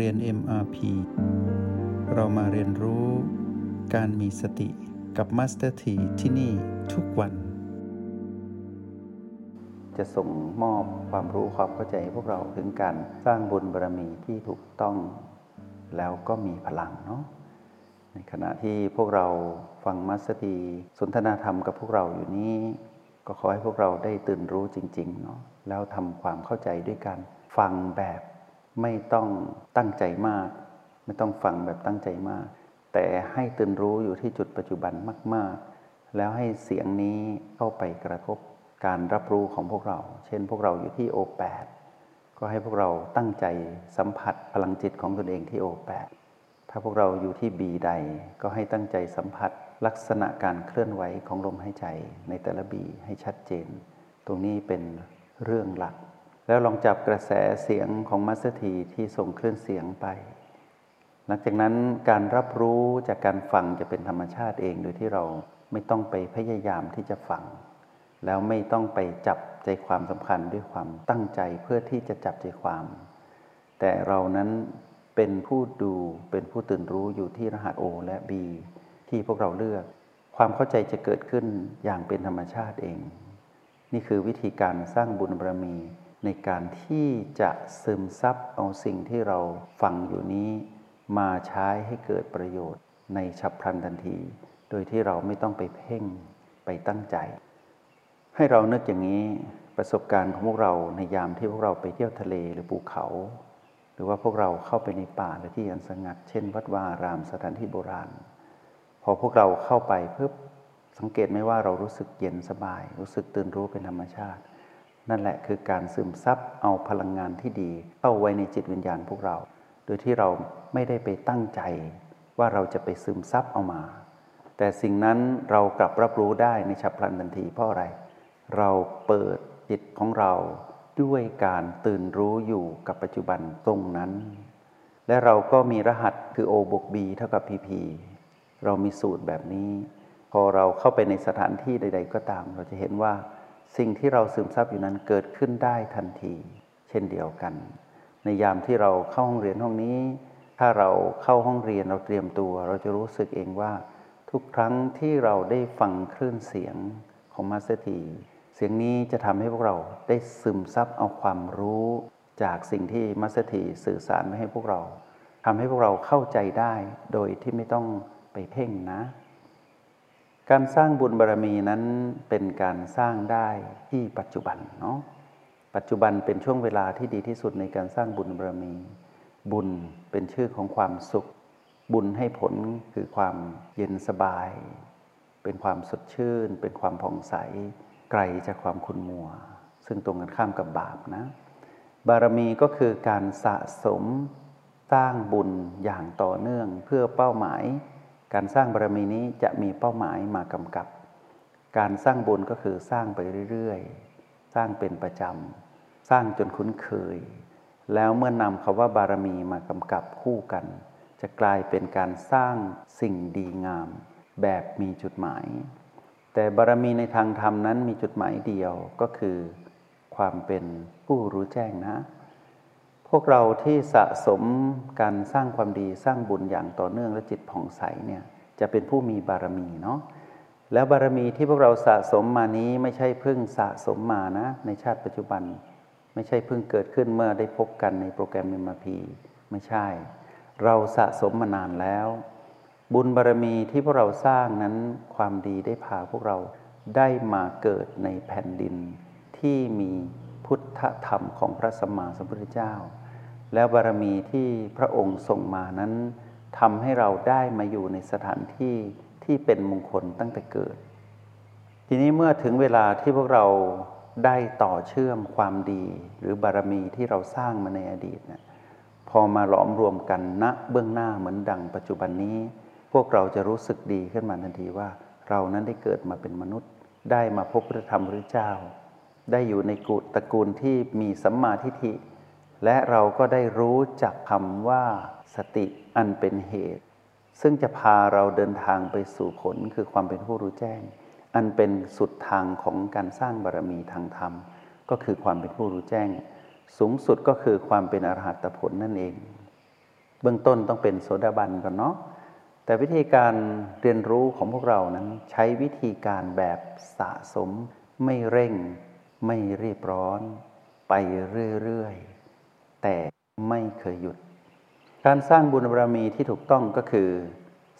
เรียน MRP เรามาเรียนรู้การมีสติกับ Master T ที่ที่นี่ทุกวัน จะส่งมอบความรู้ความเข้าใจให้พวกเราถึงการสร้างบุญบารมีที่ถูกต้องแล้วก็มีพลังเนาะในขณะที่พวกเราฟังมัสตีสนทนาธรรมกับพวกเราอยู่นี้ ก็ขอให้พวกเราได้ตื่นรู้จริงๆเนาะแล้วทำความเข้าใจด้วยกันฟังแบบ ไม่ต้องตั้งใจมาก ไม่ต้องฟังแบบตั้งใจมาก แต่ให้ตื่นรู้อยู่ที่จุดปัจจุบันมาก ๆ แล้วให้เสียงนี้เข้าไปกระทบการรับรู้ของพวกเรา เช่น พวกเราอยู่ที่โอแปดก็ให้พวกเราตั้งใจสัมผัสพลังจิตของตนเองที่โอแปดถ้าพวกเราอยู่ที่บีใด ก็ให้ตั้งใจสัมผัสลักษณะการเคลื่อนไหวของลมหายใจในแต่ละบีให้ชัดเจน ตรงนี้เป็นเรื่องหลัก แล้วลองจับกระแสเสียงของมัสถีที่ส่งคลื่นเสียงไป หลังจากนั้นการรับรู้จากการฟังจะเป็นธรรมชาติเองโดยที่เราไม่ต้องไปพยายามที่จะฟัง แล้วไม่ต้องไปจับใจความสำคัญด้วยความตั้งใจเพื่อที่จะจับใจความ แต่เรานั้นเป็นผู้ดูเป็นผู้ตื่นรู้อยู่ที่รหัส O และ B ที่พวกเราเลือก ความเข้าใจจะเกิดขึ้นอย่างเป็นธรรมชาติเอง นี่คือวิธีการสร้างบุญบารมี ในการที่จะซึมซับเอาสิ่งที่เราฟังอยู่นี้ มาใช้ให้เกิดประโยชน์ในฉับพลันทันที โดยที่เราไม่ต้องไปเพ่งไปตั้งใจ ให้เรานึกอย่างนี้ประสบการณ์ของพวกเราในยามที่พวกเราไปเที่ยวทะเลหรือภูเขา หรือว่าพวกเราเข้าไปในป่าหรือที่อันสงัด เช่น วัดวารามสถานที่โบราณ พอพวกเราเข้าไปเพื่สังเกตไหมว่าเรารู้สึกเย็นสบาย รู้สึกตื่นรู้เป็นธรรมชาติ นั่นแหละคือการซึมซับเอาพลังงานที่ดี เข้าไว้ในจิตวิญญาณพวกเรา โดยที่เราไม่ได้ไปตั้งใจ ว่าเราจะไปซึมซับเอามา แต่สิ่งนั้นเรากลับรับรู้ได้ในฉับพลันทันทีเพราะอะไร เราเปิดจิตของเราด้วยการตื่นรู้อยู่กับปัจจุบันตรงนั้น และเราก็มีรหัสคือ O บวก B เท่ากับ PP เรามีสูตรแบบนี้ พอเราเข้าไปในสถานที่ใด ๆ ก็ตาม เราจะเห็นว่า สิ่งที่เราซึมซับอยู่นั้นเกิดขึ้นได้ทันที เช่นเดียวกัน ในยามที่เราเข้าห้องเรียนห้องนี้ ถ้าเราเข้าห้องเรียนเราเตรียมตัว เราจะรู้สึกเองว่า ทุกครั้งที่เราได้ฟังคลื่นเสียงของ Master T เสียงนี้จะทำให้พวกเราได้ซึมซับเอาความรู้จากสิ่งที่มัสถีสื่อสารมาให้พวกเราทำให้พวกเราเข้าใจได้โดยที่ไม่ต้องไปเพ่งนะ การสร้างบุญบารรมีนั้นเป็นการสร้างได้ที่ปัจจุบันเนาะปัจจุบันเป็นช่วงเวลาที่ดีที่สุดในการสร้างบุญบารรมี บุญเป็นชื่อของความสุข บุญให้ผลคือความเย็นสบาย เป็นความสดชื่น เป็นความผ่องใส ไกลจากความขุ่นมัว ซึ่งตรงกันข้ามกับบาปนะ บารมีก็คือการสะสมสร้างบุญอย่างต่อเนื่องเพื่อเป้าหมาย การสร้างบารมีนี้จะมีเป้าหมายมากำกับ การสร้างบุญก็คือสร้างไปเรื่อยๆ สร้างเป็นประจำ สร้างจนคุ้นเคย แล้วเมื่อนำคาว่าบารมีมากำกับคู่กัน จะกลายเป็นการสร้างสิ่งดีงาม แบบมีจุดหมาย แต่บารมีในทางธรรมนั้นมีจุดหมายเดียวก็คือ ความเป็นผู้รู้แจ้งนะ วกเราที่สะสมการสร้างความดีสร้างบุญอย่างต่อเนื่องและจิตผ่องใสเนี่ยจะเป็นผู้มีบารมีเนาะแล้วบารมีที่พวกเราสะสมมานี้ไม่ใช่เพิ่งสะสมมานะ ในชาติปัจจุบัน ไม่ใช่เพิ่งเกิดขึ้นเมื่อได้พบกันในโปรแกรมเมมาพีไม่ใช่ เราสะสมมานานแล้ว บุญบารมีที่พวกเราสร้างนั้นความดีได้พาพวกเราได้มาเกิดในแผ่นดินที่มีพุทธธรรมของพระสัมมาสัมพุทธเจ้า แล้วบารมีที่พระองค์ส่งมานั้นทำให้เราได้มาอยู่ในสถานที่ที่เป็นมงคลตั้งแต่เกิด ทีนี้เมื่อถึงเวลาที่พวกเราได้ต่อเชื่อมความดี หรือบารมีที่เราสร้างมาในอดีตเนี่ยพอมาหลอมรวมกันณเบื้องหน้าเหมือนดังปัจจุบันนี้ พวกเราจะรู้สึกดีขึ้นมาทันทีว่า เรานั้นได้เกิดมาเป็นมนุษย์ ได้มาพบพระธรรมพระเจ้า ได้อยู่ในกุตระกูลที่มีสัมมาทิฏฐิ และเราก็ได้รู้จักคำว่าสติอันเป็นเหตุ ซึ่งจะพาเราเดินทางไปสู่ผลคือความเป็นผู้รู้แจ้ง อันเป็นสุดทางของการสร้างบารมีทางธรรม ก็คือความเป็นผู้รู้แจ้ง สูงสุดก็คือความเป็นอรหัตผลนั่นเอง เบื้องต้นต้องเป็นโสดาบันก่อนเนาะแต่วิธีการเรียนรู้ของพวกเรานั้น ใช้วิธีการแบบสะสม ไม่เร่ง ไม่รีบร้อน ไปเรื่อยๆ แต่ไม่เคยหยุด การสร้างบุญบารมีที่ถูกต้องก็คือ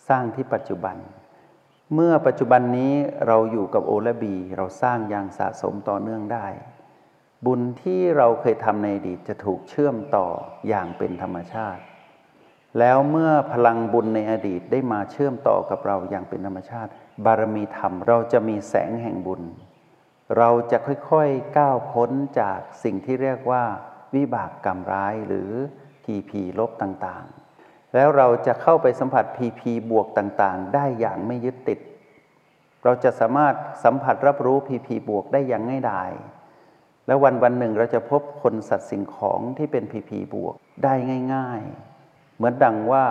สร้างที่ปัจจุบัน เมื่อปัจจุบันนี้เราอยู่กับโอและบี เราสร้างอย่างสะสมต่อเนื่องได้ บุญที่เราเคยทำในอดีตจะถูกเชื่อมต่ออย่างเป็นธรรมชาติ แล้วเมื่อพลังบุญในอดีตได้มาเชื่อมต่อกับเราอย่างเป็นธรรมชาติ บารมีธรรมเราจะมีแสงแห่งบุญ เราจะค่อยๆก้าวพ้นจากสิ่งที่เรียกว่า วิบากกรรมร้ายหรือพีพีลบต่างๆ แล้วเราจะเข้าไปสัมผัสพีพีบวกต่างๆ ได้อย่างไม่ยึดติด เราจะสามารถสัมผัสรับรู้พีพีบวกได้อย่างง่ายดายแล้ววันวันหนึ่งเราจะพบคนสัตว์สิ่งของที่เป็นพีพีบวกได้ง่าย ๆ เหมือนดังว่า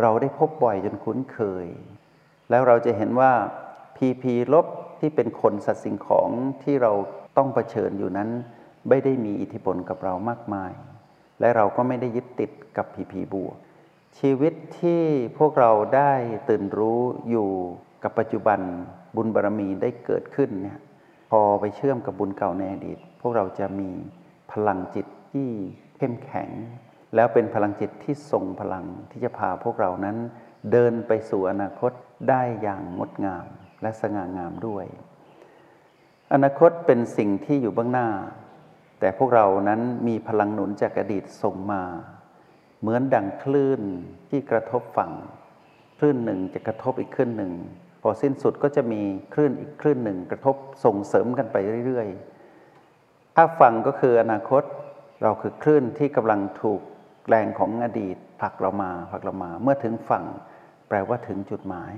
เราได้พบบ่อยจนคุ้นเคย แล้วเราจะเห็นว่าพีพีลบที่เป็นคนสัตว์สิ่งของที่เราต้องเผชิญอยู่นั้น ไม่ได้มีอิทธิพลกับเรามากมาย และเราก็ไม่ได้ยึดติดกับพีพีบวก ชีวิตที่พวกเราได้ตื่นรู้อยู่กับปัจจุบันบุญบารรมีได้เกิดขึ้นเนี่ยพอไปเชื่อมกับบุญเก่าในอดีต พวกเราจะมีพลังจิตที่เข้มแข็ง แล้วเป็นพลังจิตที่ทรงพลังที่จะพาพวกเรานั้น เดินไปสู่อนาคตได้อย่างงดงามและสง่างามด้วย อนาคตเป็นสิ่งที่อยู่เบื้องหน้า แต่พวกเรานั้นมีพลังหนุนจากอดีตส่งมา เหมือนดังคลื่นที่กระทบฝั่ง คลื่นหนึ่งจะกระทบอีกคลื่นหนึ่ง พอสิ้นสุดก็จะมีคลื่นอีกคลื่นหนึ่ง กระทบส่งเสริมกันไปเรื่อยๆ ถ้าฝั่งก็คืออนาคตเราคือคลื่นที่กำลังถูกแรงของอดีตผลักเรามาผลักเรามา เมื่อถึงฝั่งแปลว่าถึงจุดหมาย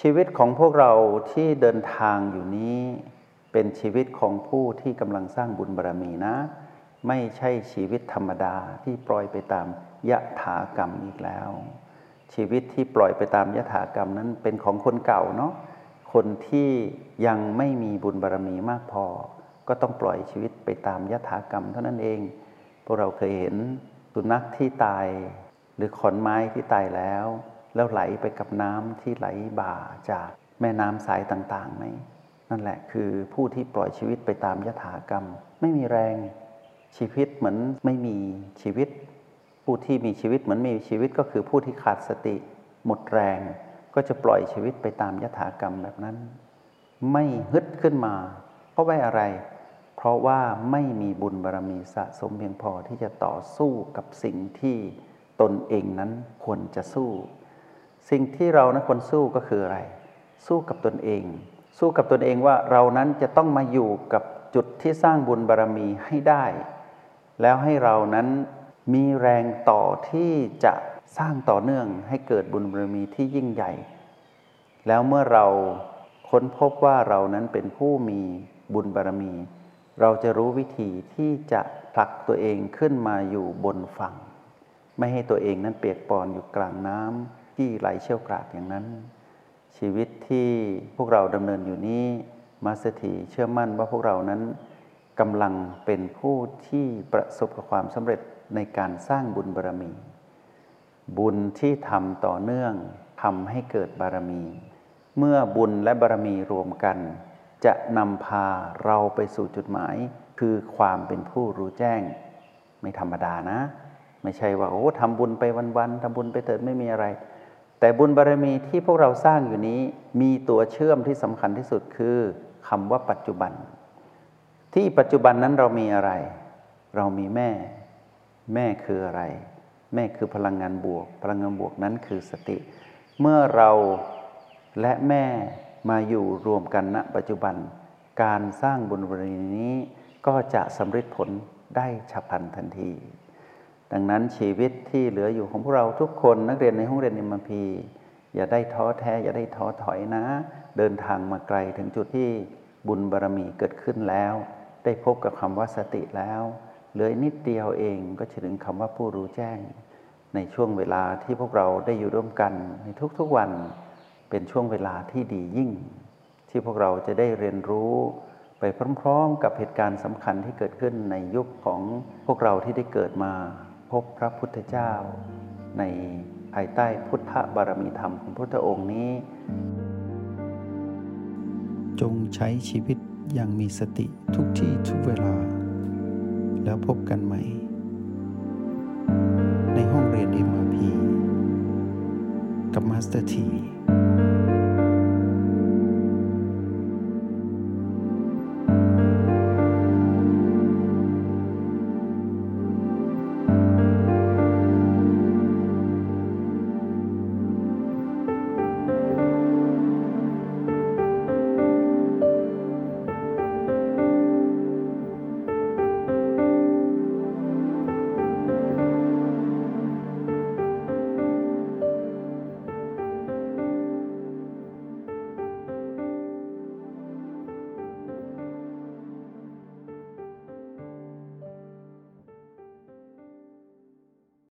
ชีวิตของพวกเราที่เดินทางอยู่นี้ เป็นชีวิตของผู้ที่กำลังสร้างบุญบารรมีนะ ไม่ใช่ชีวิตธรรมดาที่ปล่อยไปตามยะถากรรมอีกแล้ว ชีวิตที่ปล่อยไปตามยะถากรรมนั้นเป็นของคนเก่าเนาะคนที่ยังไม่มีบุญบารรมีมากพอ ก็ต้องปล่อยชีวิตไปตามยะถากรรมเท่านั้นเอง พวกเราเคยเห็นสุนัขที่ตาย หรือขอนไม้ที่ตายแล้ว แล้วไหลไปกับน้ำที่ไหลบ่าจากแม่น้ำสายต่างๆไหม นั่นแหละคือผู้ที่ปล่อยชีวิตไปตามยถากรรม ไม่มีแรงชีวิตเหมือนไม่มีชีวิต ผู้ที่มีชีวิตเหมือนมีชีวิตก็คือผู้ที่ขาดสติ หมดแรง ก็จะปล่อยชีวิตไปตามยถากรรมแบบนั้น ไม่ฮึดขึ้นมา เพราะว่าอะไร เพราะว่าไม่มีบุญบารรมีสะสมเพียงพอที่จะต่อสู้กับสิ่งที่ตนเองนั้นควรจะสู้ สิ่งที่เรานะควรสู้ก็คืออะไร สู้กับตนเอง สู้กับตนเองว่าเรานั้นจะต้องมาอยู่กับจุดที่สร้างบุญบารรมีให้ได้ แล้วให้เรานั้นมีแรงต่อที่จะสร้างต่อเนื่องให้เกิดบุญบารรมีที่ยิ่งใหญ่ แล้วเมื่อเราค้นพบว่าเรานั้นเป็นผู้มีบุญบารรมี เราจะรู้วิธีที่จะผลักตัวเองขึ้นมาอยู่บนฝั่ง ไม่ให้ตัวเองนั้นเปียกปอนอยู่กลางน้ำที่ไหลเชี่ยวกราดอย่างนั้น ชีวิตที่พวกเราดำเนินอยู่นี้มาสถีเชื่อมั่นว่าพวกเรานั้นกำลังเป็นผู้ที่ประสบกับความสำเร็จในการสร้างบุญบารรมี บุญที่ทำต่อเนื่องทำให้เกิดบารรมี เมื่อบุญและบารรมีรวมกัน จะนำพาเราไปสู่จุดหมาย คือความเป็นผู้รู้แจ้ง ไม่ธรรมดานะ ไม่ใช่ว่าโอ้ทำบุญไปวันๆทำบุญไปเถิดไม่มีอะไร แต่บุญบารรมีที่พวกเราสร้างอยู่นี้มีตัวเชื่อมที่สำคัญที่สุดคือคำว่าปัจจุบัน ที่ปัจจุบันนั้นเรามีอะไร เรามีแม่ แม่คืออะไร แม่คือพลังงานบวก พลังงานบวกนั้นคือสติ เมื่อเราและแม่มาอยู่รวมกันณปัจจุบัน การสร้างบุญบารมีนี้ก็จะสำเร็จผลได้ฉับพลันทันที ดังนั้นชีวิตที่เหลืออยู่ของพวกเราทุกคนนักเรียนในห้องเรียนนิมพีอย่าได้ท้อแท้ อย่าได้ท้อถอยนะ เดินทางมาไกลถึงจุดที่บุญบารรมีเกิดขึ้นแล้ว ได้พบกับคำว่าสติแล้วเหลือนิดเดียวเองก็จะถึงคำว่าผู้รู้แจ้ง ในช่วงเวลาที่พวกเราได้อยู่ร่วมกันในทุกๆวัน เป็นช่วงเวลาที่ดียิ่ง ที่พวกเราจะได้เรียนรู้ไปพร้อม ๆ กับเหตุการณ์สำคัญที่เกิดขึ้นในยุคของพวกเราที่ได้เกิดมา พบพระพุทธเจ้า ในภายใต้พุทธบารมีธรรมของพระพุทธองค์นี้ จงใช้ชีวิตอย่างมีสติทุกที่ทุกเวลา แล้วพบกันใหม่ ในห้องเรียน MRP กับ Master T